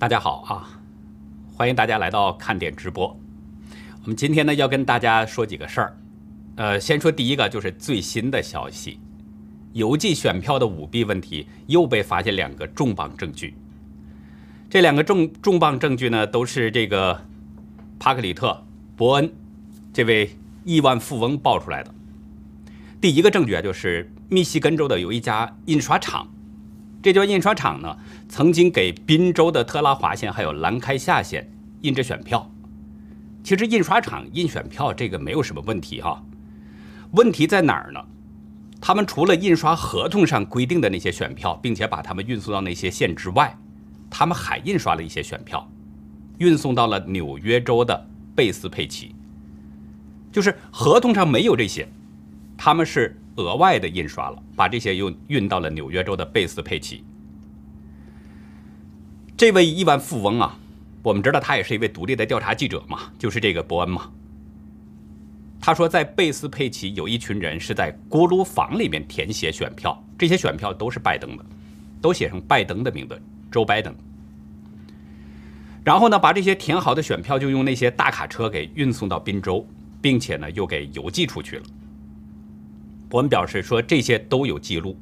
大家好啊，欢迎大家来到看点直播。我们今天呢要跟大家说几个事儿，呃，先说第一个就是最新的消息，邮寄选票的舞弊问题又被发现两个重磅证据。这两个重重磅证据呢都是这个帕克里特·伯恩这位亿万富翁爆出来的。第一个证据啊就是密西根州的有一家印刷厂。这家印刷厂呢，曾经给宾州的特拉华县还有兰开夏县印制选票。其实印刷厂印选票这个没有什么问题哈，问题在哪儿呢？他们除了印刷合同上规定的那些选票，并且把它们运送到那些县之外，他们还印刷了一些选票，运送到了纽约州的贝斯佩奇。就是合同上没有这些，他们是。额外的印刷了，把这些又运到了纽约州的贝斯佩奇。这位亿万富翁啊，我们知道他也是一位独立的调查记者嘛，就是这个伯恩嘛。他说，在贝斯佩奇有一群人是在锅炉房里面填写选票，这些选票都是拜登的，都写上拜登的名字，周拜登。然后呢，把这些填好的选票就用那些大卡车给运送到宾州，并且呢，又给邮寄出去了。伯恩表示说，这些都有记录，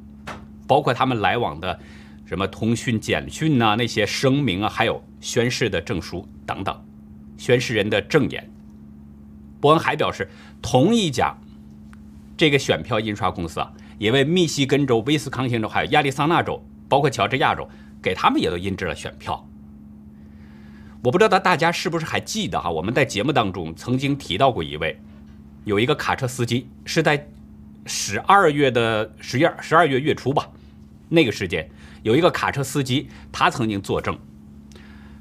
包括他们来往的什么通讯、简讯呐，那些声明啊，还有宣誓的证书等等，宣誓人的证言。伯恩还表示，同一家这个选票印刷公司啊，也为密西根州、威斯康星州还有亚利桑那州，包括乔治亚州，给他们也都印制了选票。我不知道大家是不是还记得哈，我们在节目当中曾经提到过一位，有一个卡车司机是在。十二月的十月十二月月初吧，那个时间有一个卡车司机，他曾经作证，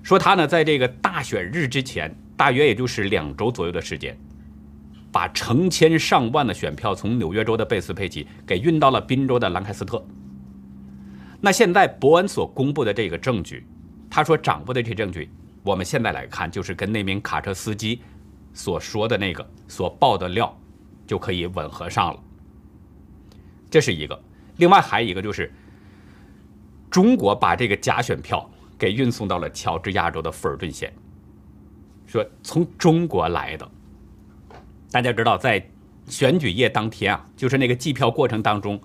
说他呢在这个大选日之前，大约也就是两周左右的时间，把成千上万的选票从纽约州的贝斯佩奇给运到了宾州的兰开斯特。那现在伯恩所公布的这个证据，他所掌握的这些证据，我们现在来看，就是跟那名卡车司机所说的那个所爆的料，就可以吻合上了。这是一个，另外还有一个就是，中国把这个假选票给运送到了乔治亚州的富尔顿县，说从中国来的。大家知道，在选举夜当天啊，就是那个计票过程当中，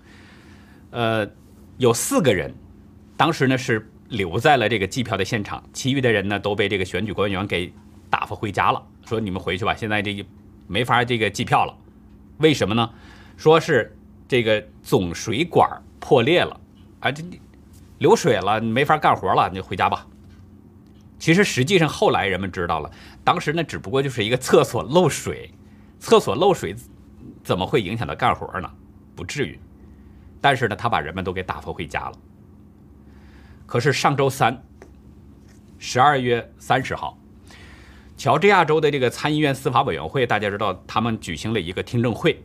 呃，有四个人，当时呢是留在了这个计票的现场，其余的人呢都被这个选举官员给打发回家了，说你们回去吧，现在这没法这个计票了。为什么呢？说是。这个总水管破裂了，啊，这流水了，你没法干活了，你就回家吧。其实实际上后来人们知道了，当时那只不过就是一个厕所漏水，厕所漏水怎么会影响到干活呢？不至于。但是呢，他把人们都给打发回家了。可是上周三，十二月三十号，乔治亚州的这个参议院司法委员会，大家知道，他们举行了一个听证会，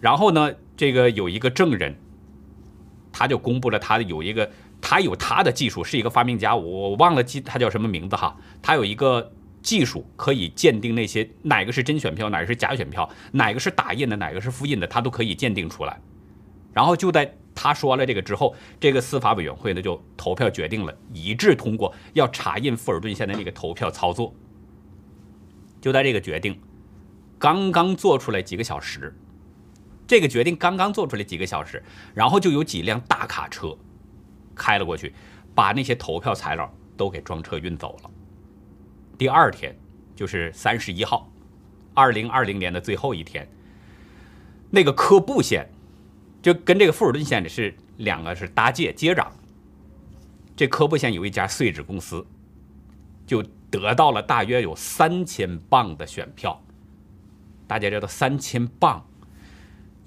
然后呢？这个有一个证人，他就公布了他有一个，他有他的技术，是一个发明家，我忘了记他叫什么名字哈。他有一个技术可以鉴定那些哪个是真选票，哪个是假选票，哪个是打印的，哪个是复印的，他都可以鉴定出来。然后就在他说了这个之后，这个司法委员会呢就投票决定了，一致通过要查印富尔顿县的那个投票操作。就在这个决定刚刚做出来几个小时。这个决定刚刚做出来几个小时，然后就有几辆大卡车开了过去，把那些投票材料都给装车运走了。第二天就是三十一号，二零二零年的最后一天，那个科布县就跟这个富尔顿县的是两个是搭界接壤。这科布县有一家碎纸公司，就得到了大约有三千磅的选票。大家知道三千磅。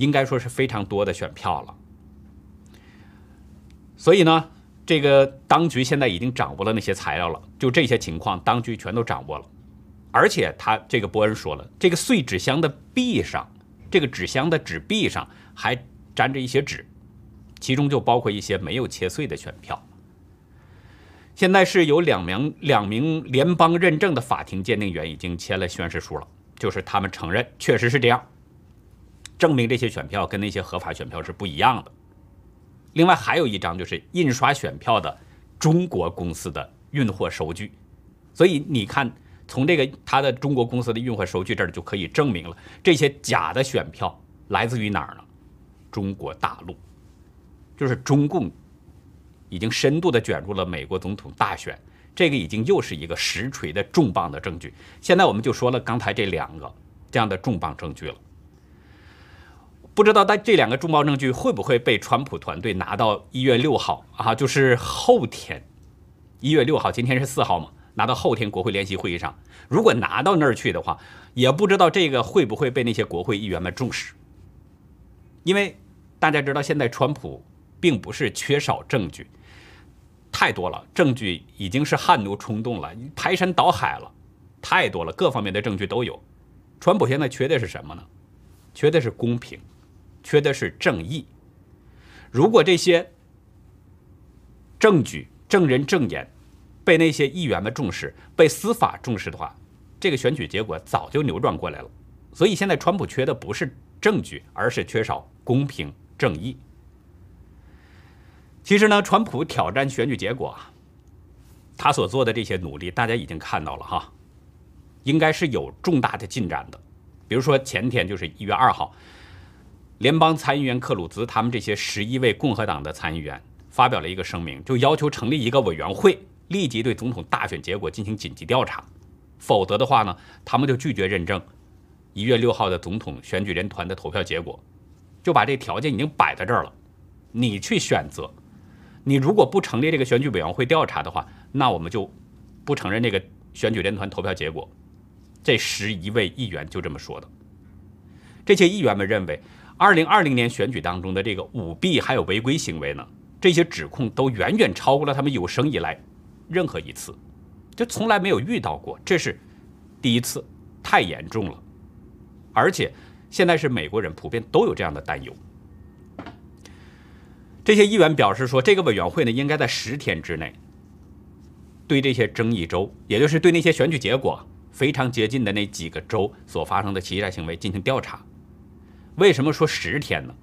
应该说是非常多的选票了，所以呢，这个当局现在已经掌握了那些材料了。就这些情况，当局全都掌握了。而且他这个伯恩说了，这个碎纸箱的壁上，这个纸箱的纸壁上还粘着一些纸，其中就包括一些没有切碎的选票。现在是有两名两名联邦认证的法庭鉴定员已经签了宣誓书了，就是他们承认确实是这样。证明这些选票跟那些合法选票是不一样的。另外还有一张就是印刷选票的中国公司的运货收据。所以你看，从这个他的中国公司的运货收据这儿就可以证明了，这些假的选票来自于哪儿呢？中国大陆，就是中共已经深度的卷入了美国总统大选，这个已经又是一个实锤的重磅的证据。现在我们就说了刚才这两个这样的重磅证据了，不知道但这两个重磅证据会不会被川普团队拿到一月六号啊？就是后天，一月六号，今天是四号嘛？拿到后天国会联席会议上，如果拿到那儿去的话，也不知道这个会不会被那些国会议员们重视。因为大家知道，现在川普并不是缺少证据，太多了，证据已经是汗牛充栋了，排山倒海了，太多了，各方面的证据都有。川普现在缺的是什么呢？缺的是公平，缺的是正义。如果这些证据、证人证言被那些议员们重视，被司法重视的话，这个选举结果早就扭转过来了。所以现在川普缺的不是证据，而是缺少公平正义。其实呢，川普挑战选举结果，他所做的这些努力，大家已经看到了哈，应该是有重大的进展的。比如说前天就是一月二号，联邦参议员克鲁兹他们这些十一位共和党的参议员发表了一个声明，就要求成立一个委员会，立即对总统大选结果进行紧急调查，否则的话呢，他们就拒绝认证一月六号的总统选举人团的投票结果，就把这条件已经摆在这儿了，你去选择。你如果不成立这个选举委员会调查的话，那我们就不承认这个选举人团投票结果。这十一位议员就这么说的。这些议员们认为，二零二零年选举当中的这个舞弊还有违规行为呢，这些指控都远远超过了他们有生以来任何一次，就从来没有遇到过，这是第一次，太严重了。而且现在是美国人普遍都有这样的担忧。这些议员表示说，这个委员会呢，应该在十天之内，对这些争议州，也就是对那些选举结果非常接近的那几个州所发生的欺诈行为进行调查。为什么说十天呢？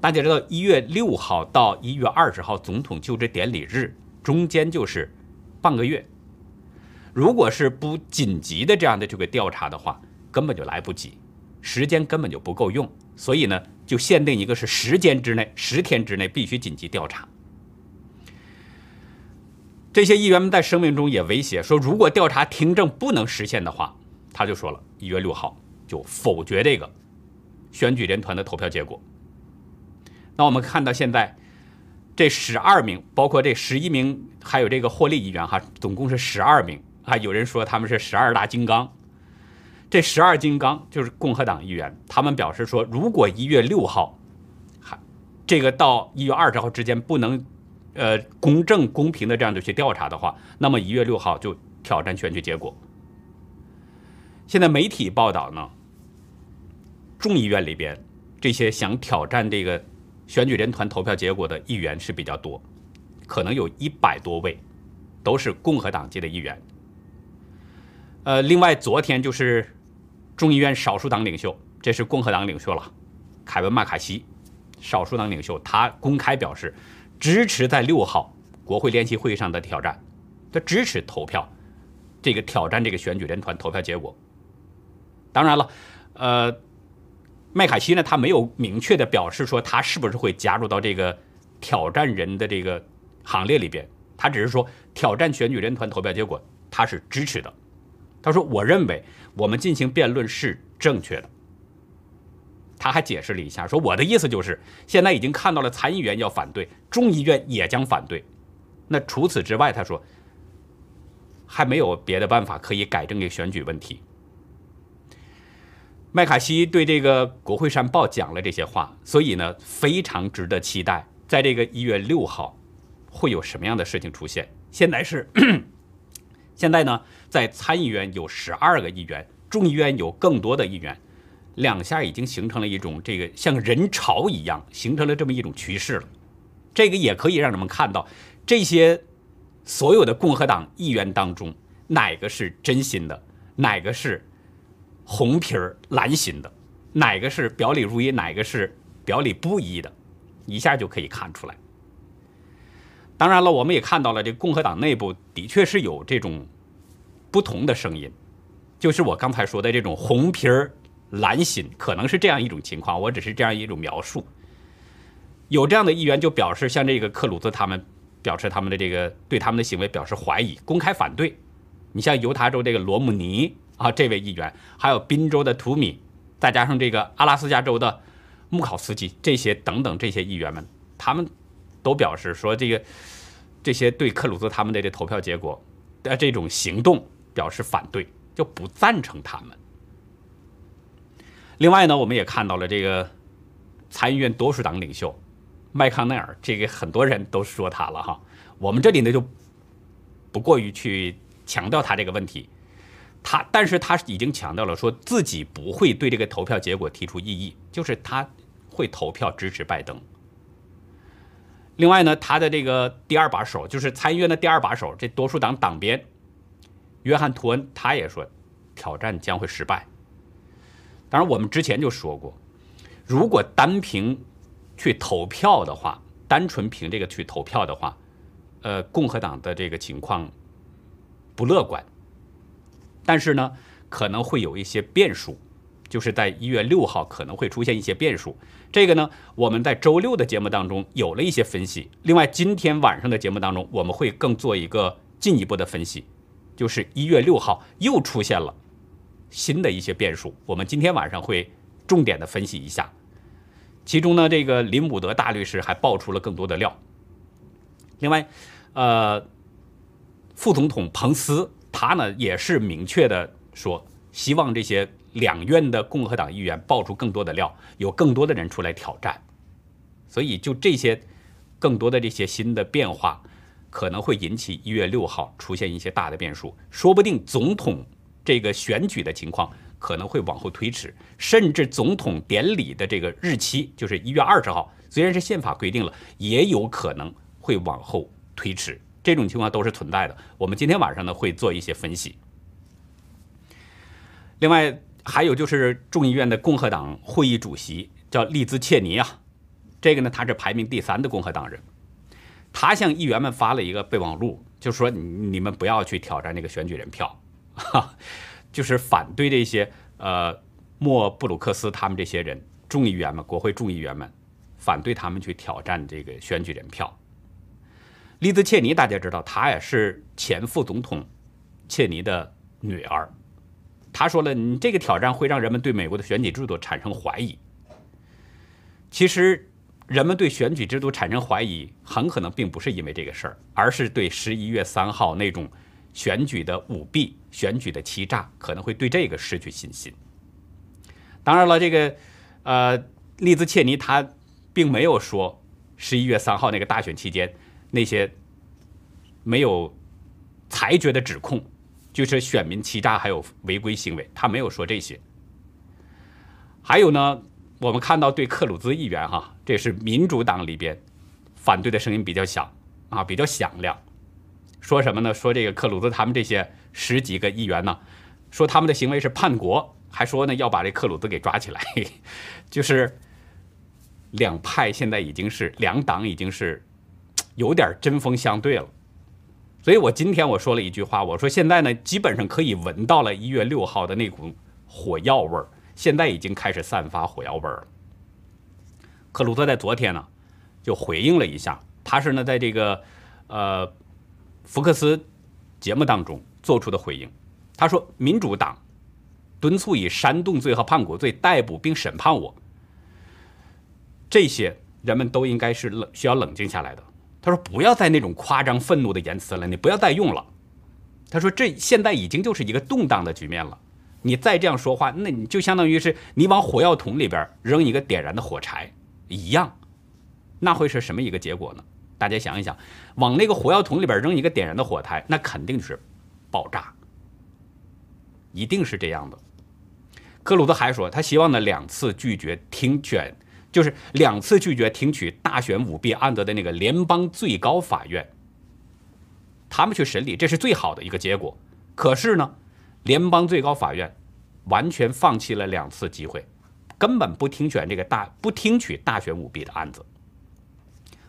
大家知道，一月六号到一月二十号总统就职典礼日中间就是半个月。如果是不紧急的这样的这个调查的话，根本就来不及，时间根本就不够用。所以呢。就限定一个是时间之内，十天之内必须紧急调查。这些议员们在声明中也威胁说，如果调查听证不能实现的话，他就说了，一月六号就否决这个选举人团的投票结果。那我们看到现在这十二名，包括这十一名，还有这个霍利议员哈，总共是十二名啊。有人说他们是十二大金刚。这十二金刚就是共和党议员，他们表示说，如果一月六号还这个到一月二十号之间不能呃公正公平的这样的去调查的话，那么一月六号就挑战选举结果。现在媒体报道呢，众议院里边这些想挑战这个选举人团投票结果的议员是比较多，可能有一百多位，都是共和党籍的议员。呃，另外昨天就是。众议院少数党领袖，这是共和党领袖了，凯文·麦卡锡，少数党领袖，他公开表示支持在六号国会联席会议上的挑战，他支持投票，这个挑战这个选举人团投票结果。当然了，呃，麦卡锡呢，他没有明确的表示说他是不是会加入到这个挑战人的这个行列里边，他只是说挑战选举人团投票结果，他是支持的。他说：“我认为我们进行辩论是正确的。”他还解释了一下，说：“我的意思就是，现在已经看到了参议员要反对，众议院也将反对。那除此之外，他说还没有别的办法可以改正这个选举问题。”麦卡锡对这个《国会山报》讲了这些话，所以呢，非常值得期待，在这个一月六号会有什么样的事情出现。现在是。现在呢，在参议院有十二个议员，众议院有更多的议员，两下已经形成了一种这个像人潮一样，形成了这么一种趋势了。这个也可以让人们看到，这些所有的共和党议员当中，哪个是真心的，哪个是红皮儿蓝心的，哪个是表里如一，哪个是表里不一的，一下就可以看出来。当然了，我们也看到了，这共和党内部的确是有这种不同的声音，就是我刚才说的这种红皮儿蓝心，可能是这样一种情况。我只是这样一种描述。有这样的议员就表示，像这个克鲁兹他们表示他们的这个对他们的行为表示怀疑，公开反对。你像犹他州这个罗姆尼啊，这位议员，还有宾州的图米，再加上这个阿拉斯加州的穆考斯基，这些等等这些议员们，他们都表示说这个。这些对克鲁兹他们的这投票结果的这种行动表示反对，就不赞成他们。另外呢，我们也看到了这个参议院多数党领袖麦康奈尔，这个很多人都说他了哈。我们这里呢就不过于去强调他这个问题，他但是他已经强调了说自己不会对这个投票结果提出异议，就是他会投票支持拜登。另外呢，他的这个第二把手就是参议院的第二把手，这多数党党鞭约翰·图恩，他也说挑战将会失败。当然，我们之前就说过，如果单凭去投票的话，单纯凭这个去投票的话，呃，共和党的这个情况不乐观。但是呢，可能会有一些变数。就是在一月六号可能会出现一些变数，这个呢，我们在周六的节目当中有了一些分析。另外，今天晚上的节目当中，我们会更做一个进一步的分析，就是一月六号又出现了新的一些变数，我们今天晚上会重点的分析一下。其中呢，这个林伍德大律师还爆出了更多的料。另外，呃，副总统彭斯他呢也是明确的说，希望这些。两院的共和党议员爆出更多的料，有更多的人出来挑战，所以就这些更多的这些新的变化，可能会引起一月六号出现一些大的变数，说不定总统这个选举的情况可能会往后推迟，甚至总统典礼的这个日期就是一月二十号，虽然是宪法规定了，也有可能会往后推迟，这种情况都是存在的。我们今天晚上呢会做一些分析，另外。还有就是众议院的共和党会议主席叫利兹切尼啊，这个呢他是排名第三的共和党人，他向议员们发了一个备忘录，就说你们不要去挑战那个选举人票，哈，就是反对这些呃莫布鲁克斯他们这些人众议员们国会众议员们反对他们去挑战这个选举人票。利兹切尼大家知道，她也是前副总统切尼的女儿。他说了：“你这个挑战会让人们对美国的选举制度产生怀疑。其实，人们对选举制度产生怀疑，很可能并不是因为这个事儿，而是对十一月三号那种选举的舞弊、选举的欺诈，可能会对这个失去信心。当然了，这个呃，利兹切尼他并没有说十一月三号那个大选期间那些没有裁决的指控。”就是选民欺诈还有违规行为，他没有说这些。还有呢，我们看到对克鲁兹议员哈，这是民主党里边反对的声音比较响啊，比较响亮。说什么呢？说这个克鲁兹他们这些十几个议员呢，说他们的行为是叛国，还说呢要把这克鲁兹给抓起来。就是两派现在已经是两党已经是有点针锋相对了。所以我今天我说了一句话，我说现在呢，基本上可以闻到了一月六号的那股火药味儿，现在已经开始散发火药味儿了。克鲁特在昨天呢，就回应了一下，他是呢在这个呃福克斯节目当中做出的回应，他说民主党敦促以煽动罪和叛国罪逮捕并审判我，这些人们都应该是冷需要冷静下来的。他说：“不要再那种夸张愤怒的言辞了，你不要再用了。”他说：“这现在已经就是一个动荡的局面了，你再这样说话，那你就相当于是你往火药桶里边扔一个点燃的火柴一样，那会是什么一个结果呢？大家想一想，往那个火药桶里边扔一个点燃的火柴，那肯定是爆炸，一定是这样的。”克鲁兹还说，他希望呢两次拒绝听劝。就是两次拒绝听取大选舞弊案子的那个联邦最高法院，他们去审理，这是最好的一个结果。可是呢，联邦最高法院完全放弃了两次机会，根本不听选这个大不听取大选舞弊的案子。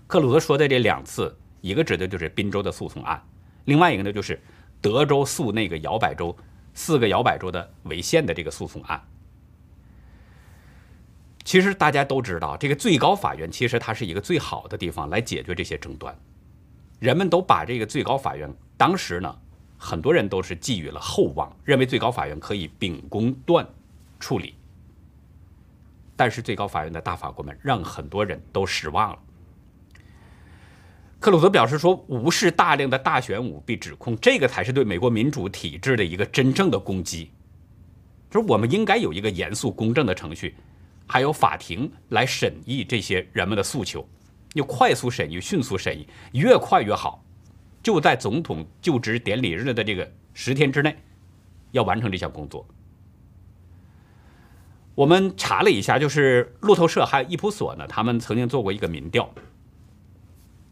克鲁泽说的这两次一个指的就是滨州的诉讼案，另外一个呢就是德州诉那个摇摆州四个摇摆州的违宪的这个诉讼案。其实大家都知道，这个最高法院其实它是一个最好的地方来解决这些争端。人们都把这个最高法院当时呢，很多人都是寄予了厚望，认为最高法院可以秉公断处理。但是最高法院的大法官们让很多人都失望了。克鲁泽表示说，无视大量的大选舞弊指控，这个才是对美国民主体制的一个真正的攻击。就是我们应该有一个严肃公正的程序。还有法庭来审议这些人们的诉求，要快速审议、迅速审议，越快越好。就在总统就职典礼日的这个十天之内，要完成这项工作。我们查了一下，就是路透社还有伊普索呢，他们曾经做过一个民调，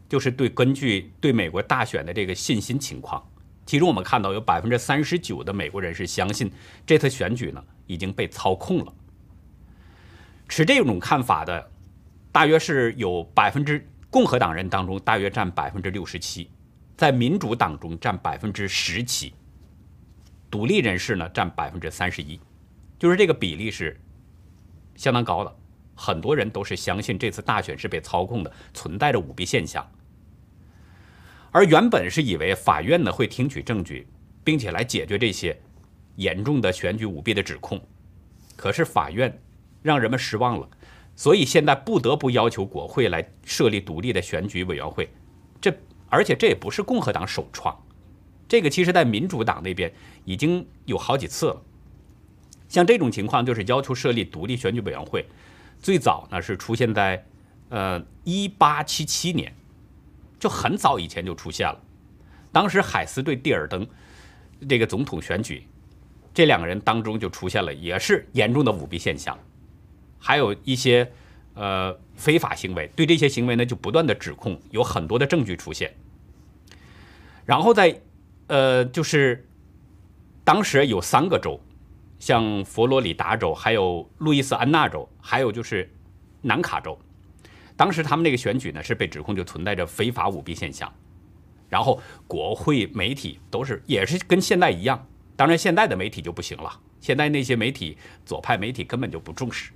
就是对根据对美国大选的这个信心情况，其中我们看到有百分之三十九的美国人是相信这次选举呢已经被操控了。持这种看法的，大约是有百分之共和党人当中大约占百分之六十七，在民主党中占百分之十七，独立人士呢占百分之三十一，就是这个比例是相当高的。很多人都是相信这次大选是被操控的，存在着舞弊现象。而原本是以为法院呢会听取证据，并且来解决这些严重的选举舞弊的指控，可是法院。让人们失望了，所以现在不得不要求国会来设立独立的选举委员会。这而且这也不是共和党首创，这个其实在民主党那边已经有好几次了。像这种情况，就是要求设立独立选举委员会，最早呢是出现在呃一八七七年，就很早以前就出现了。当时海斯对蒂尔登这个总统选举，这两个人当中就出现了也是严重的舞弊现象。还有一些呃非法行为，对这些行为呢就不断的指控，有很多的证据出现。然后在呃就是当时有三个州，像佛罗里达州、还有路易斯安那州、还有就是南卡州，当时他们那个选举呢是被指控就存在着非法舞弊现象。然后国会媒体都是也是跟现在一样，当然现在的媒体就不行了，现在那些媒体左派媒体根本就不重视。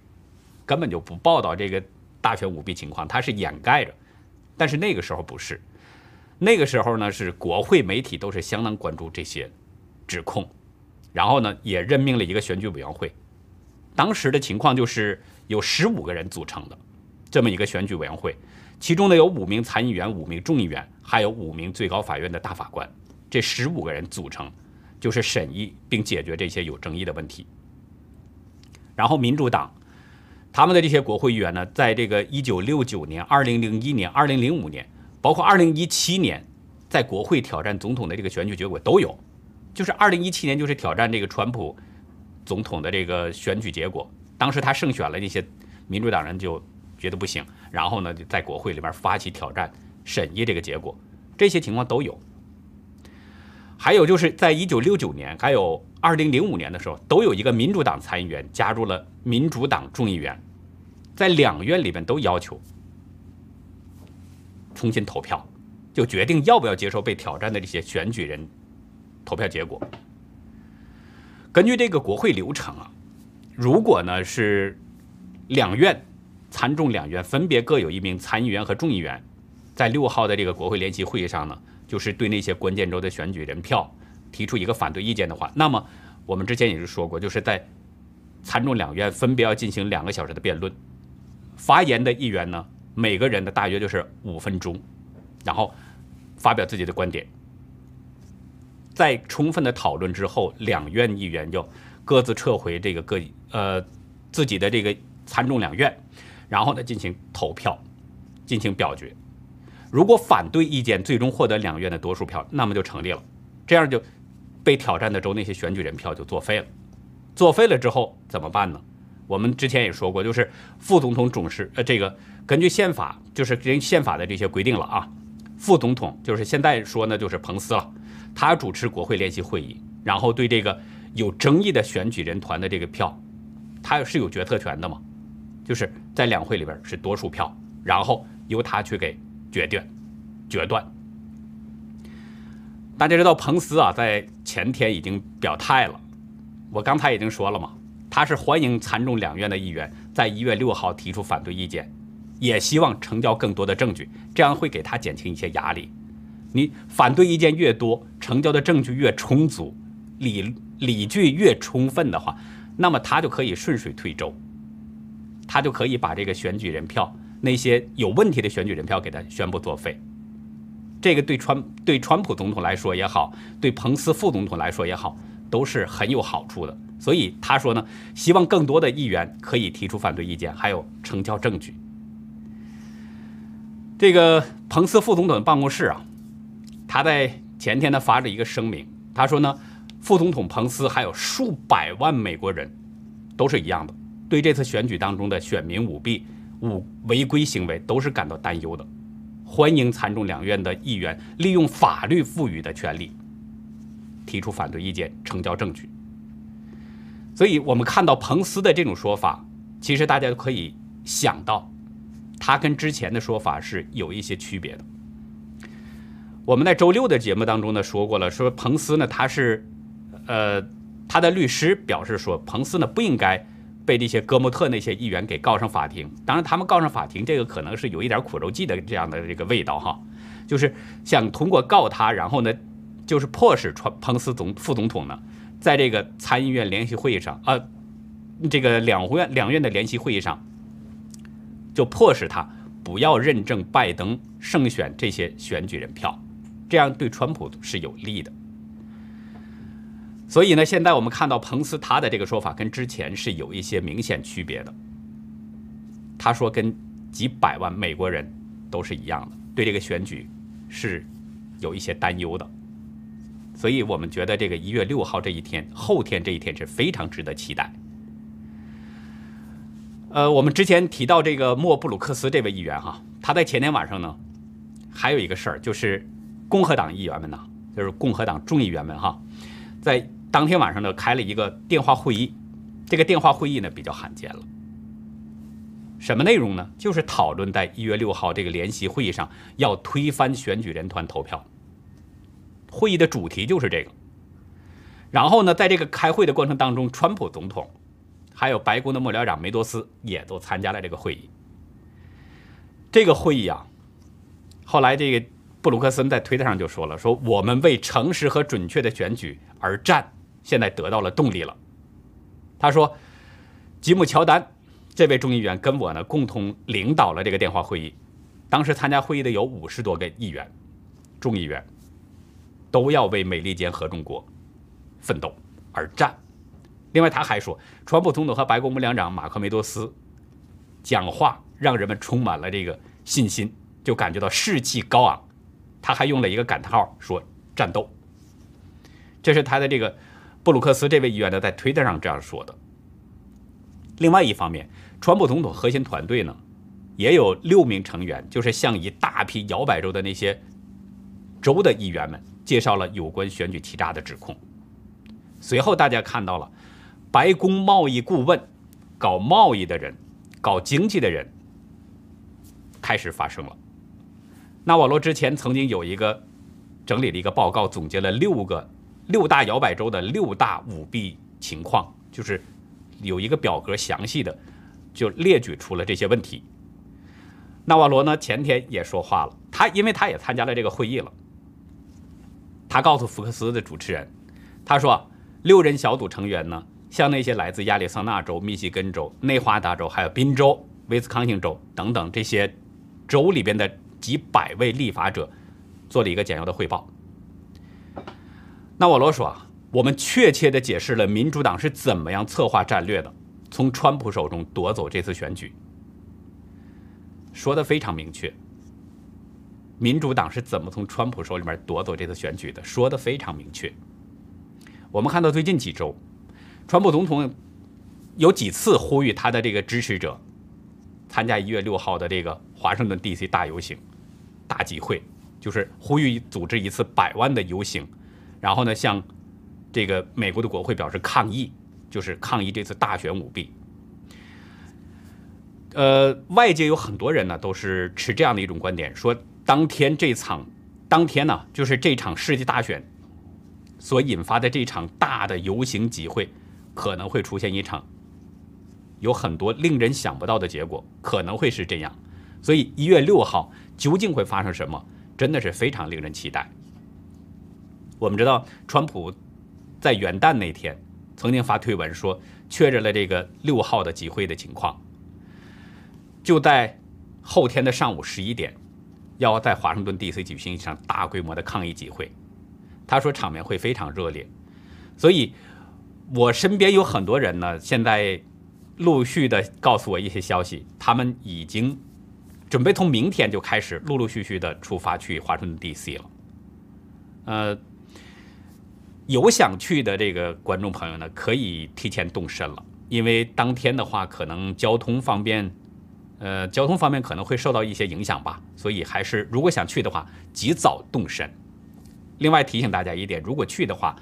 根本就不报道这个大选舞弊情况，它是掩盖着。但是那个时候不是，那个时候呢是国会媒体都是相当关注这些指控，然后呢也任命了一个选举委员会。当时的情况就是有十五个人组成的这么一个选举委员会，其中呢有五名参议员、五名众议员，还有五名最高法院的大法官。这十五个人组成，就是审议并解决这些有争议的问题。然后民主党。他们的这些国会议员呢，在这个一九六九年、二零零一年、二零零五年，包括二零一七年，在国会挑战总统的这个选举结果都有。就是二零一七年，就是挑战这个川普总统的这个选举结果，当时他胜选了，那些民主党人就觉得不行，然后呢，就在国会里面发起挑战，审议这个结果，这些情况都有。还有就是在一九六九年，还有二零零五年的时候，都有一个民主党参议员加入了民主党众议员。在两院里面都要求重新投票，就决定要不要接受被挑战的这些选举人投票结果。根据这个国会流程啊，如果呢是两院参众两院分别各有一名参议员和众议员，在六号的这个国会联席会议上呢，就是对那些关键州的选举人票提出一个反对意见的话，那么我们之前也是说过，就是在参众两院分别要进行两个小时的辩论。发言的议员呢，每个人的大约就是五分钟，然后发表自己的观点。在充分的讨论之后，两院议员就各自撤回这个各呃自己的这个参众两院，然后呢进行投票，进行表决。如果反对意见最终获得两院的多数票，那么就成立了。这样就被挑战的州那些选举人票就作废了。作废了之后怎么办呢？我们之前也说过，就是副总统总是呃，这个根据宪法，就是根据宪法的这些规定了啊。副总统就是现在说呢，就是彭斯了，他主持国会联席会议，然后对这个有争议的选举人团的这个票，他是有决策权的嘛，就是在两会里边是多数票，然后由他去给决断，决断大家知道彭斯啊，在前天已经表态了。我刚才已经说了嘛，他是欢迎参众两院的议员在一月六号提出反对意见，也希望成交更多的证据，这样会给他减轻一些压力。你反对意见越多，成交的证据越充足，理理据越充分的话，那么他就可以顺水推舟，他就可以把这个选举人票那些有问题的选举人票给他宣布作废。这个对川对川普总统来说也好，对彭斯副总统来说也好，都是很有好处的。所以他说呢，希望更多的议员可以提出反对意见，还有成交证据。这个彭斯副总统的办公室啊，他在前天呢发了一个声明，他说呢，副总统彭斯还有数百万美国人，都是一样的，对这次选举当中的选民舞弊、舞违规行为都是感到担忧的。欢迎参众两院的议员利用法律赋予的权利提出反对意见、成交证据。所以，我们看到彭斯的这种说法，其实大家都可以想到，他跟之前的说法是有一些区别的。我们在周六的节目当中呢说过了，说彭斯呢他是，呃，他的律师表示说，彭斯呢不应该。被这些戈莫特那些议员给告上法庭，当然他们告上法庭，这个可能是有一点苦肉计的这样的这个味道哈，就是想通过告他，然后呢，就是迫使川彭斯总副总统呢，在这个参议院联席会议上啊，这个两院两院的联席会议上，就迫使他不要认证拜登胜选这些选举人票，这样对川普是有利的。所以呢，现在我们看到彭斯他的这个说法跟之前是有一些明显区别的。他说跟几百万美国人都是一样的，对这个选举是有一些担忧的。所以我们觉得这个一月六号这一天，后天这一天是非常值得期待。呃，我们之前提到这个莫布鲁克斯这位议员哈，他在前天晚上呢，还有一个事儿，就是共和党议员们呢，就是共和党众议员们哈，在当天晚上呢，开了一个电话会议，这个电话会议呢比较罕见了。什么内容呢？就是讨论在一月六号这个联席会议上要推翻选举人团投票。会议的主题就是这个。然后呢，在这个开会的过程当中，川普总统还有白宫的幕僚长梅多斯也都参加了这个会议。这个会议啊，后来这个布鲁克森在推特上就说了：“说我们为诚实和准确的选举而战。”现在得到了动力了。他说：“吉姆·乔丹这位众议员跟我呢共同领导了这个电话会议。当时参加会议的有五十多个议员、众议员，都要为美利坚合众国奋斗而战。另外，他还说，川普总统和白宫幕僚长马克·梅多斯讲话让人们充满了这个信心，就感觉到士气高昂。他还用了一个感叹号说：‘战斗。’这是他的这个。”布鲁克斯这位议员呢，在推特上这样说的。另外一方面，川普总统核心团队呢，也有六名成员，就是向一大批摇摆州的那些州的议员们介绍了有关选举欺诈的指控。随后，大家看到了白宫贸易顾问、搞贸易的人、搞经济的人开始发声了。纳瓦罗之前曾经有一个整理了一个报告，总结了六个。六大摇摆州的六大舞弊情况，就是有一个表格详细的就列举出了这些问题。纳瓦罗呢前天也说话了，他因为他也参加了这个会议了，他告诉福克斯的主持人，他说六人小组成员呢向那些来自亚利桑那州、密西根州、内华达州、还有宾州、威斯康星州等等这些州里边的几百位立法者做了一个简要的汇报。那我罗说：“啊，我们确切地解释了民主党是怎么样策划战略的，从川普手中夺走这次选举。说的非常明确，民主党是怎么从川普手里面夺走这次选举的，说的非常明确。我们看到最近几周，川普总统有几次呼吁他的这个支持者参加一月六号的这个华盛顿 D.C. 大游行、大集会，就是呼吁组织一次百万的游行。”然后呢，向这个美国的国会表示抗议，就是抗议这次大选舞弊。呃，外界有很多人呢，都是持这样的一种观点，说当天这场当天呢，就是这场世纪大选所引发的这场大的游行集会，可能会出现一场有很多令人想不到的结果，可能会是这样。所以一月六号究竟会发生什么，真的是非常令人期待。我们知道，川普在元旦那天曾经发推文说确认了这个六号的集会的情况，就在后天的上午十一点。要在华盛顿 D.C. 举行一场大规模的抗议集会，他说场面会非常热烈，所以我身边有很多人呢，现在陆续的告诉我一些消息，他们已经准备从明天就开始陆陆续续的出发去华盛顿 D.C. 了。呃，有想去的这个观众朋友呢，可以提前动身了，因为当天的话，可能交通方便。呃，交通方面可能会受到一些影响吧，所以还是如果想去的话，及早动身。另外提醒大家一点，如果去的话，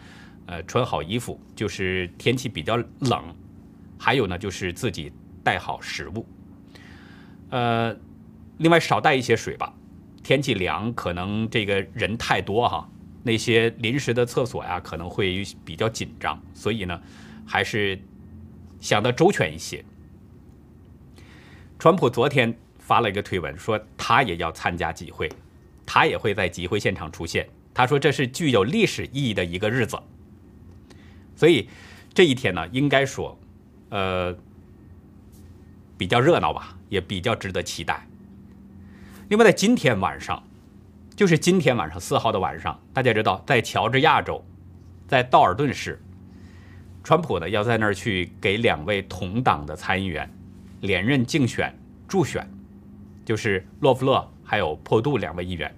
呃，穿好衣服，就是天气比较冷，还有呢，就是自己带好食物。呃，另外少带一些水吧，天气凉，可能这个人太多哈，那些临时的厕所呀可能会比较紧张，所以呢，还是想的周全一些。川普昨天发了一个推文，说他也要参加集会，他也会在集会现场出现。他说这是具有历史意义的一个日子，所以这一天呢，应该说，呃，比较热闹吧，也比较值得期待。另外，在今天晚上，就是今天晚上四号的晚上，大家知道，在乔治亚州，在道尔顿市，川普呢要在那儿去给两位同党的参议员。连任竞选助选，就是洛夫勒还有坡杜两位议员。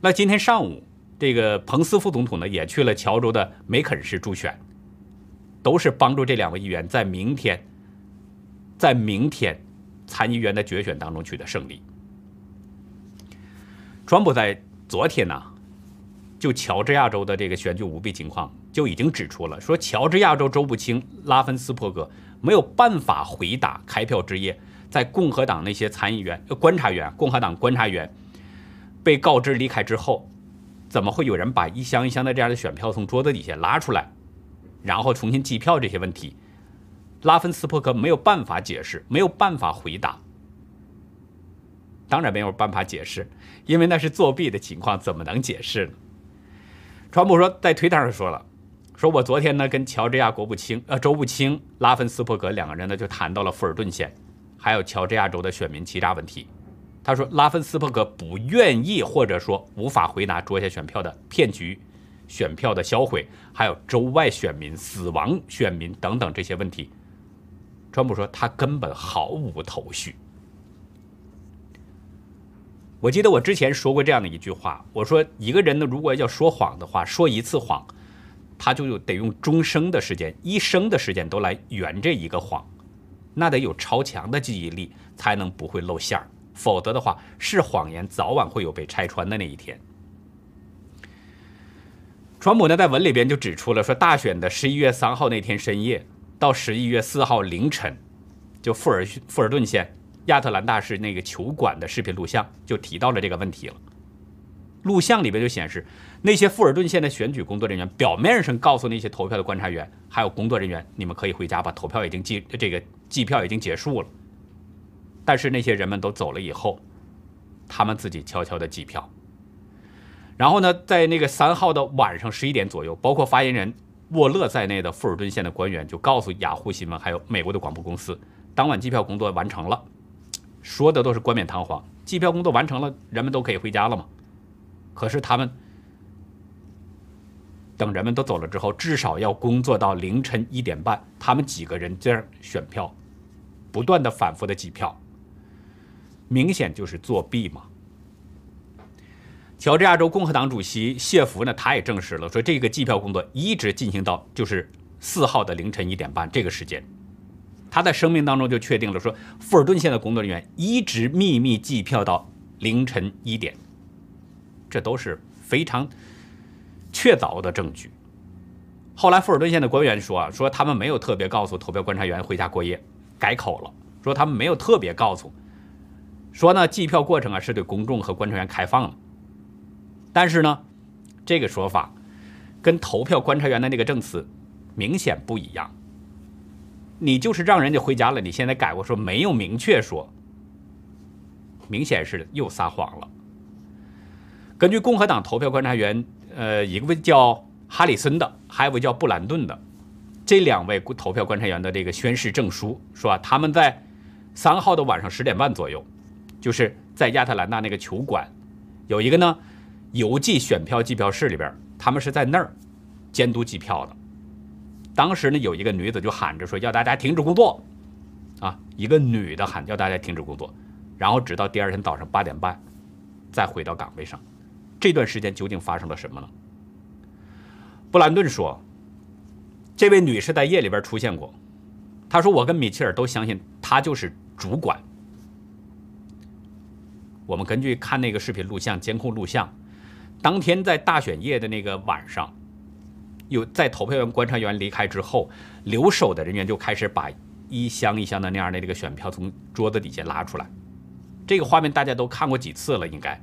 那今天上午，这个彭斯副总统呢也去了乔州的梅肯市助选，都是帮助这两位议员在明天，在明天参议员的决选当中取得胜利。川普在昨天呢，就乔治亚州的这个选举舞弊情况就已经指出了，说乔治亚州州部卿拉芬斯珀格。没有办法回答开票之夜，在共和党那些参议员、观察员、共和党观察员被告知离开之后，怎么会有人把一箱一箱的这样的选票从桌子底下拉出来，然后重新计票这些问题？拉芬斯珀格没有办法解释，没有办法回答。当然没有办法解释，因为那是作弊的情况，怎么能解释呢？川普说，在推特上说了。说，我昨天呢跟乔治亚国务卿呃州务卿拉芬斯珀格两个人呢就谈到了富尔顿县，还有乔治亚州的选民欺诈问题。他说，拉芬斯珀格不愿意或者说无法回答桌下选票的骗局、选票的销毁，还有州外选民死亡选民等等这些问题。川普说他根本毫无头绪。我记得我之前说过这样的一句话，我说一个人呢如果要说谎的话，说一次谎。他就得用终生的时间，一生的时间都来圆这一个谎，那得有超强的记忆力才能不会露馅儿，否则的话，是谎言早晚会有被拆穿的那一天。川普呢在文里边就指出了，说大选的十一月三号那天深夜到十一月四号凌晨，就富尔富尔顿县亚特兰大市那个球馆的视频录像就提到了这个问题了。录像里边就显示，那些富尔顿县的选举工作人员表面上告诉那些投票的观察员还有工作人员，你们可以回家吧，投票已经计这个计票已经结束了。但是那些人们都走了以后，他们自己悄悄的计票。然后呢，在那个三号的晚上十一点左右，包括发言人沃勒在内的富尔顿县的官员就告诉雅虎新闻还有美国的广播公司，当晚计票工作完成了，说的都是冠冕堂皇，计票工作完成了，人们都可以回家了嘛。可是他们等人们都走了之后，至少要工作到凌晨一点半。他们几个人这样选票，不断的反复的计票，明显就是作弊嘛。乔治亚州共和党主席谢弗呢，他也证实了，说这个计票工作一直进行到就是四号的凌晨一点半这个时间。他在声明当中就确定了，说富尔顿县的工作人员一直秘密计票到凌晨一点。这都是非常确凿的证据。后来富尔顿县的官员说啊，说他们没有特别告诉投票观察员回家过夜，改口了，说他们没有特别告诉，说呢计票过程啊是对公众和观察员开放的。但是呢，这个说法跟投票观察员的那个证词明显不一样。你就是让人家回家了，你现在改过说没有明确说，明显是又撒谎了。根据共和党投票观察员，呃，一个叫哈里森的，还有一位叫布兰顿的，这两位投票观察员的这个宣誓证书，说啊，他们在三号的晚上十点半左右，就是在亚特兰大那个球馆，有一个呢邮寄选票计票室里边，他们是在那儿监督计票的。当时呢，有一个女子就喊着说要大家停止工作，啊，一个女的喊叫大家停止工作，然后直到第二天早上八点半再回到岗位上。这段时间究竟发生了什么呢？布兰顿说，这位女士在夜里边出现过。他说：“我跟米切尔都相信她就是主管。”我们根据看那个视频录像、监控录像，当天在大选夜的那个晚上，有在投票员、观察员离开之后，留守的人员就开始把一箱一箱的那样的这个选票从桌子底下拉出来。这个画面大家都看过几次了，应该。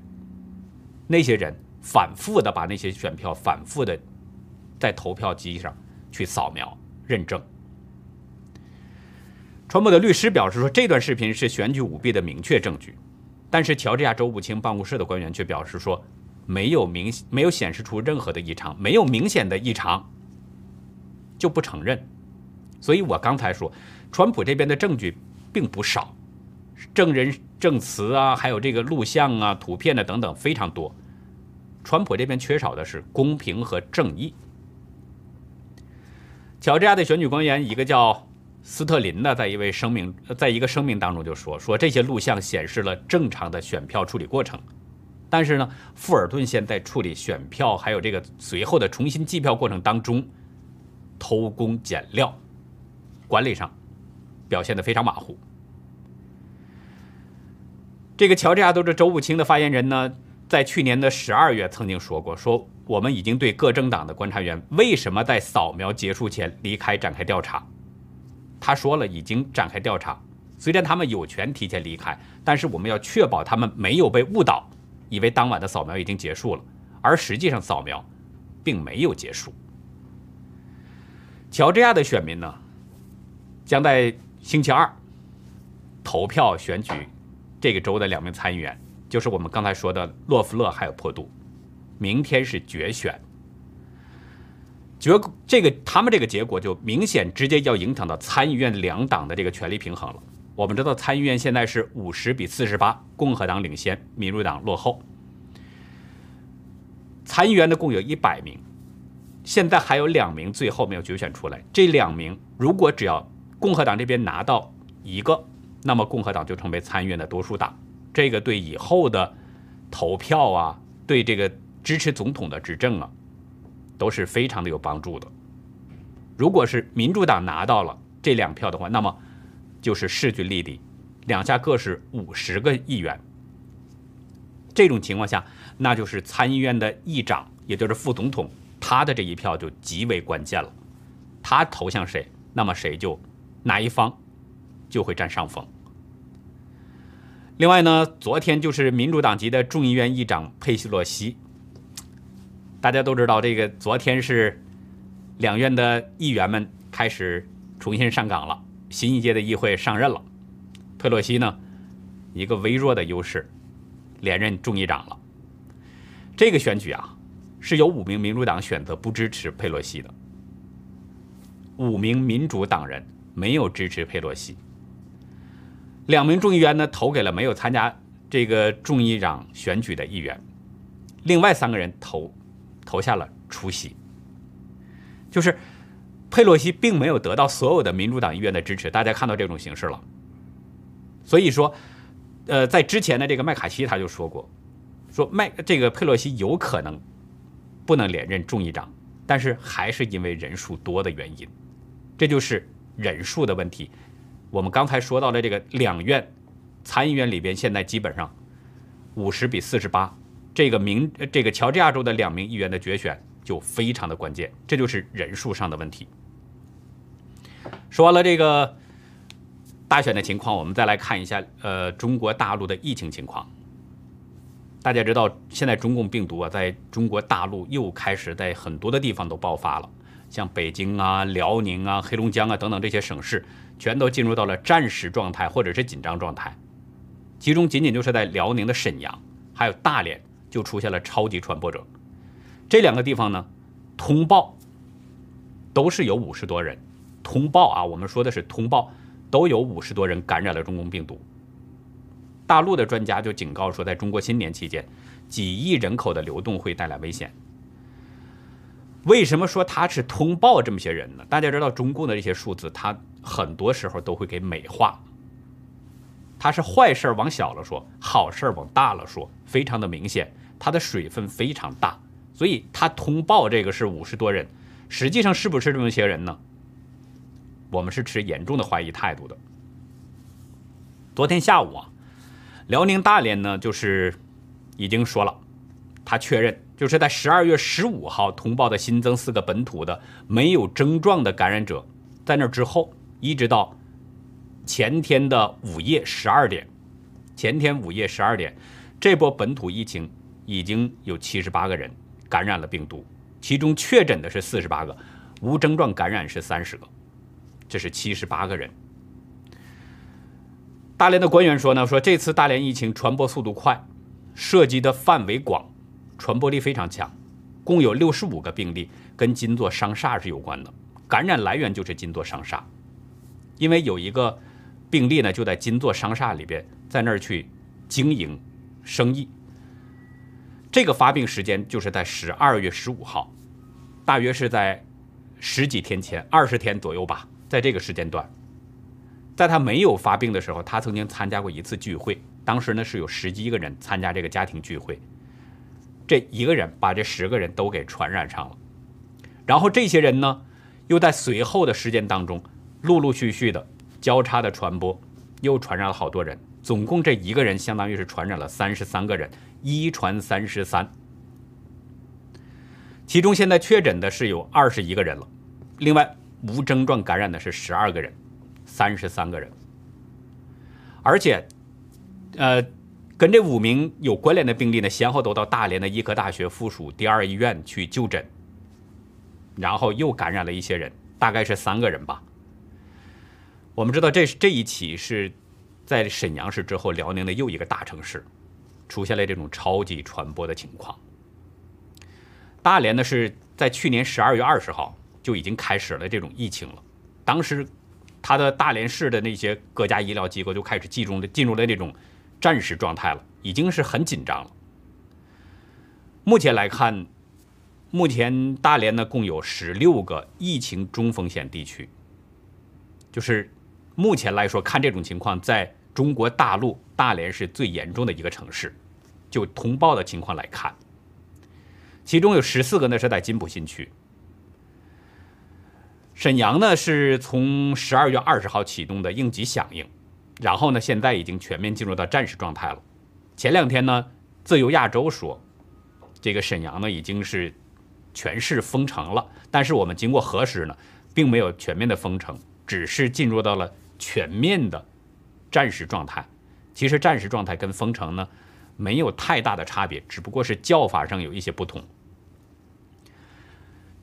那些人反复的把那些选票反复的在投票机上去扫描认证。川普的律师表示说，这段视频是选举舞弊的明确证据，但是乔治亚州务卿办公室的官员却表示说，没有明没有显示出任何的异常，没有明显的异常，就不承认。所以我刚才说，川普这边的证据并不少，证人证词啊，还有这个录像啊、图片的等等非常多。川普这边缺少的是公平和正义。乔治亚的选举官员，一个叫斯特林的，在一位声明，在一个声明当中就说：“说这些录像显示了正常的选票处理过程，但是呢，富尔顿县在处理选票还有这个随后的重新计票过程当中，偷工减料，管理上表现得非常马虎。”这个乔治亚州的州务卿的发言人呢？在去年的十二月，曾经说过：“说我们已经对各政党的观察员为什么在扫描结束前离开展开调查。”他说了，已经展开调查。虽然他们有权提前离开，但是我们要确保他们没有被误导，以为当晚的扫描已经结束了，而实际上扫描并没有结束。乔治亚的选民呢，将在星期二投票选举这个州的两名参议员。就是我们刚才说的洛夫勒还有坡度，明天是决选，决这个他们这个结果就明显直接要影响到参议院两党的这个权力平衡了。我们知道参议院现在是五十比四十八，共和党领先，民主党落后。参议员的共有一百名，现在还有两名最后没有决选出来。这两名如果只要共和党这边拿到一个，那么共和党就成为参议院的多数党。这个对以后的投票啊，对这个支持总统的执政啊，都是非常的有帮助的。如果是民主党拿到了这两票的话，那么就是势均力敌，两下各是五十个议员。这种情况下，那就是参议院的议长，也就是副总统，他的这一票就极为关键了。他投向谁，那么谁就哪一方就会占上风。另外呢，昨天就是民主党籍的众议院议长佩西洛西，大家都知道，这个昨天是两院的议员们开始重新上岗了，新一届的议会上任了。佩洛西呢，一个微弱的优势，连任众议长了。这个选举啊，是有五名民主党选择不支持佩洛西的，五名民主党人没有支持佩洛西。两名众议员呢投给了没有参加这个众议长选举的议员，另外三个人投投下了出席。就是佩洛西并没有得到所有的民主党议员的支持，大家看到这种形式了。所以说，呃，在之前的这个麦卡锡他就说过，说麦这个佩洛西有可能不能连任众议长，但是还是因为人数多的原因，这就是人数的问题。我们刚才说到的这个两院参议院里边，现在基本上五十比四十八，这个明这个乔治亚州的两名议员的决选就非常的关键，这就是人数上的问题。说完了这个大选的情况，我们再来看一下呃中国大陆的疫情情况。大家知道，现在中共病毒啊，在中国大陆又开始在很多的地方都爆发了，像北京啊、辽宁啊、黑龙江啊等等这些省市，全都进入到了战时状态或者是紧张状态。其中，仅仅就是在辽宁的沈阳，还有大连，就出现了超级传播者。这两个地方呢，通报都是有五十多人，通报啊，我们说的是通报，都有五十多人感染了中共病毒。大陆的专家就警告说，在中国新年期间，几亿人口的流动会带来危险。为什么说他是通报这么些人呢？大家知道，中共的这些数字，他很多时候都会给美化。他是坏事往小了说，好事往大了说，非常的明显，他的水分非常大。所以他通报这个是五十多人，实际上是不是这么些人呢？我们是持严重的怀疑态度的。昨天下午啊。辽宁大连呢，就是已经说了，他确认就是在十二月十五号通报的新增四个本土的没有症状的感染者，在那之后一直到前天的午夜十二点，前天午夜十二点，这波本土疫情已经有七十八个人感染了病毒，其中确诊的是四十八个，无症状感染是三十个，这是七十八个人。大连的官员说呢，说这次大连疫情传播速度快，涉及的范围广，传播力非常强，共有六十五个病例跟金座商厦是有关的，感染来源就是金座商厦，因为有一个病例呢就在金座商厦里边，在那儿去经营生意，这个发病时间就是在十二月十五号，大约是在十几天前，二十天左右吧，在这个时间段。在他没有发病的时候，他曾经参加过一次聚会，当时呢是有十几个人参加这个家庭聚会，这一个人把这十个人都给传染上了，然后这些人呢又在随后的时间当中陆陆续续的交叉的传播，又传染了好多人，总共这一个人相当于是传染了三十三个人，一传三十三，其中现在确诊的是有二十一个人了，另外无症状感染的是十二个人。三十三个人，而且，呃，跟这五名有关联的病例呢，先后都到大连的医科大学附属第二医院去就诊，然后又感染了一些人，大概是三个人吧。我们知道，这这一起是在沈阳市之后，辽宁的又一个大城市出现了这种超级传播的情况。大连呢是在去年十二月二十号就已经开始了这种疫情了，当时。他的大连市的那些各家医疗机构就开始集中的进入了这种战时状态了，已经是很紧张了。目前来看，目前大连呢共有十六个疫情中风险地区，就是目前来说看这种情况，在中国大陆大连是最严重的一个城市。就通报的情况来看，其中有十四个呢是在金浦新区。沈阳呢是从十二月二十号启动的应急响应，然后呢现在已经全面进入到战时状态了。前两天呢，自由亚洲说，这个沈阳呢已经是全市封城了，但是我们经过核实呢，并没有全面的封城，只是进入到了全面的战时状态。其实战时状态跟封城呢没有太大的差别，只不过是叫法上有一些不同。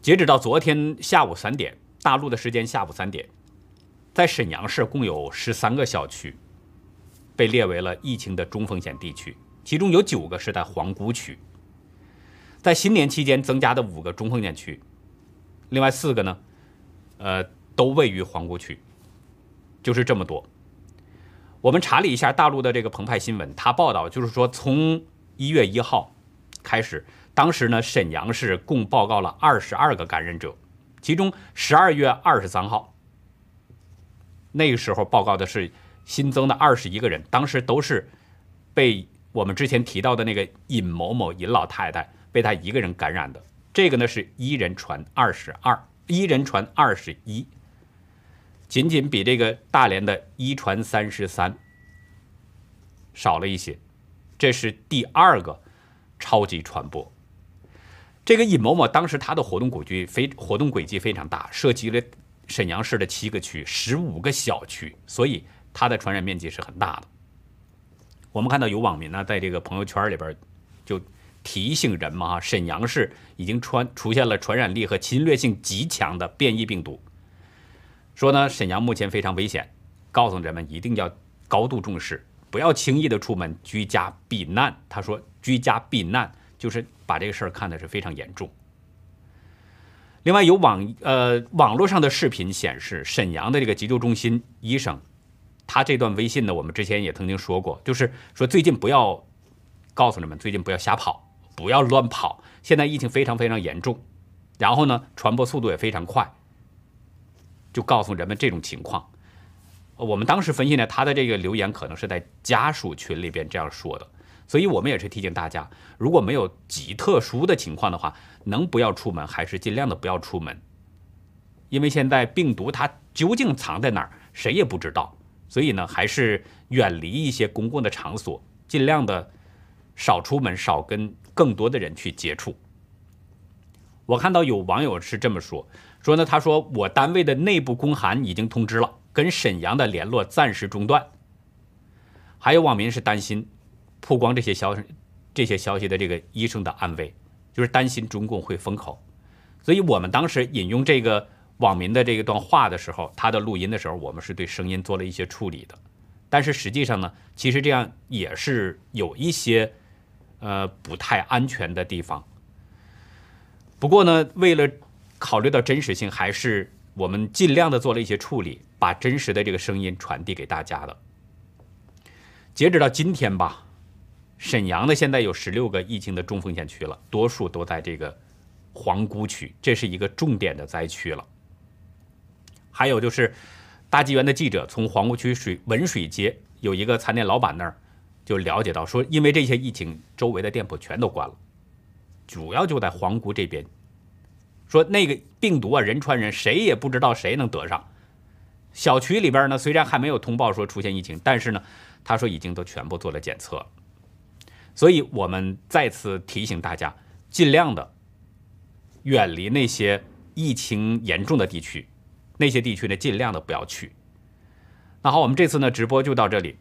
截止到昨天下午三点。大陆的时间下午三点，在沈阳市共有十三个小区被列为了疫情的中风险地区，其中有九个是在皇姑区。在新年期间增加的五个中风险区，另外四个呢，呃，都位于皇姑区，就是这么多。我们查了一下大陆的这个澎湃新闻，他报道就是说，从一月一号开始，当时呢，沈阳市共报告了二十二个感染者。其中十二月二十三号，那个时候报告的是新增的二十一个人，当时都是被我们之前提到的那个尹某某尹老太太被她一个人感染的。这个呢是一人传二十二，一人传二十一，仅仅比这个大连的一传三十三少了一些。这是第二个超级传播。这个尹某某当时他的活动轨迹非活动轨迹非常大，涉及了沈阳市的七个区、十五个小区，所以他的传染面积是很大的。我们看到有网民呢在这个朋友圈里边就提醒人们啊，沈阳市已经传出现了传染力和侵略性极强的变异病毒。说呢，沈阳目前非常危险，告诉人们一定要高度重视，不要轻易的出门，居家避难。他说，居家避难就是把这个事儿看的是非常严重。另外，有网呃网络上的视频显示，沈阳的这个急救中心医生，他这段微信呢，我们之前也曾经说过，就是说最近不要告诉你们，最近不要瞎跑，不要乱跑。现在疫情非常非常严重，然后呢，传播速度也非常快。就告诉人们这种情况，我们当时分析呢，他的这个留言可能是在家属群里边这样说的，所以我们也是提醒大家，如果没有极特殊的情况的话，能不要出门还是尽量的不要出门，因为现在病毒它究竟藏在哪儿，谁也不知道，所以呢，还是远离一些公共的场所，尽量的少出门，少跟更多的人去接触。我看到有网友是这么说。说呢，他说我单位的内部公函已经通知了，跟沈阳的联络暂时中断。还有网民是担心曝光这些消息、这些消息的这个医生的安危，就是担心中共会封口。所以我们当时引用这个网民的这一段话的时候，他的录音的时候，我们是对声音做了一些处理的。但是实际上呢，其实这样也是有一些呃不太安全的地方。不过呢，为了考虑到真实性，还是我们尽量的做了一些处理，把真实的这个声音传递给大家的。截止到今天吧，沈阳呢现在有十六个疫情的中风险区了，多数都在这个皇姑区，这是一个重点的灾区了。还有就是大纪元的记者从皇姑区水文水街有一个餐店老板那儿就了解到，说因为这些疫情，周围的店铺全都关了，主要就在皇姑这边。说那个病毒啊，人传人，谁也不知道谁能得上。小区里边呢，虽然还没有通报说出现疫情，但是呢，他说已经都全部做了检测。所以我们再次提醒大家，尽量的远离那些疫情严重的地区，那些地区呢，尽量的不要去。那好，我们这次呢直播就到这里。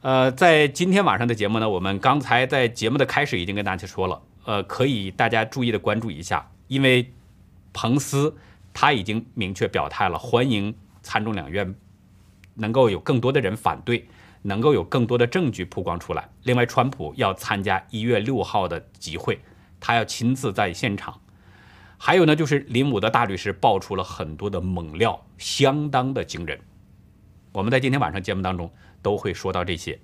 呃，在今天晚上的节目呢，我们刚才在节目的开始已经跟大家说了，呃，可以大家注意的关注一下。因为彭斯他已经明确表态了，欢迎参众两院能够有更多的人反对，能够有更多的证据曝光出来。另外，川普要参加一月六号的集会，他要亲自在现场。还有呢，就是林武的大律师爆出了很多的猛料，相当的惊人。我们在今天晚上节目当中都会说到这些，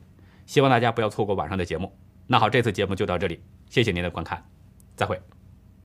希望大家不要错过晚上的节目。那好，这次节目就到这里，谢谢您的观看，再会。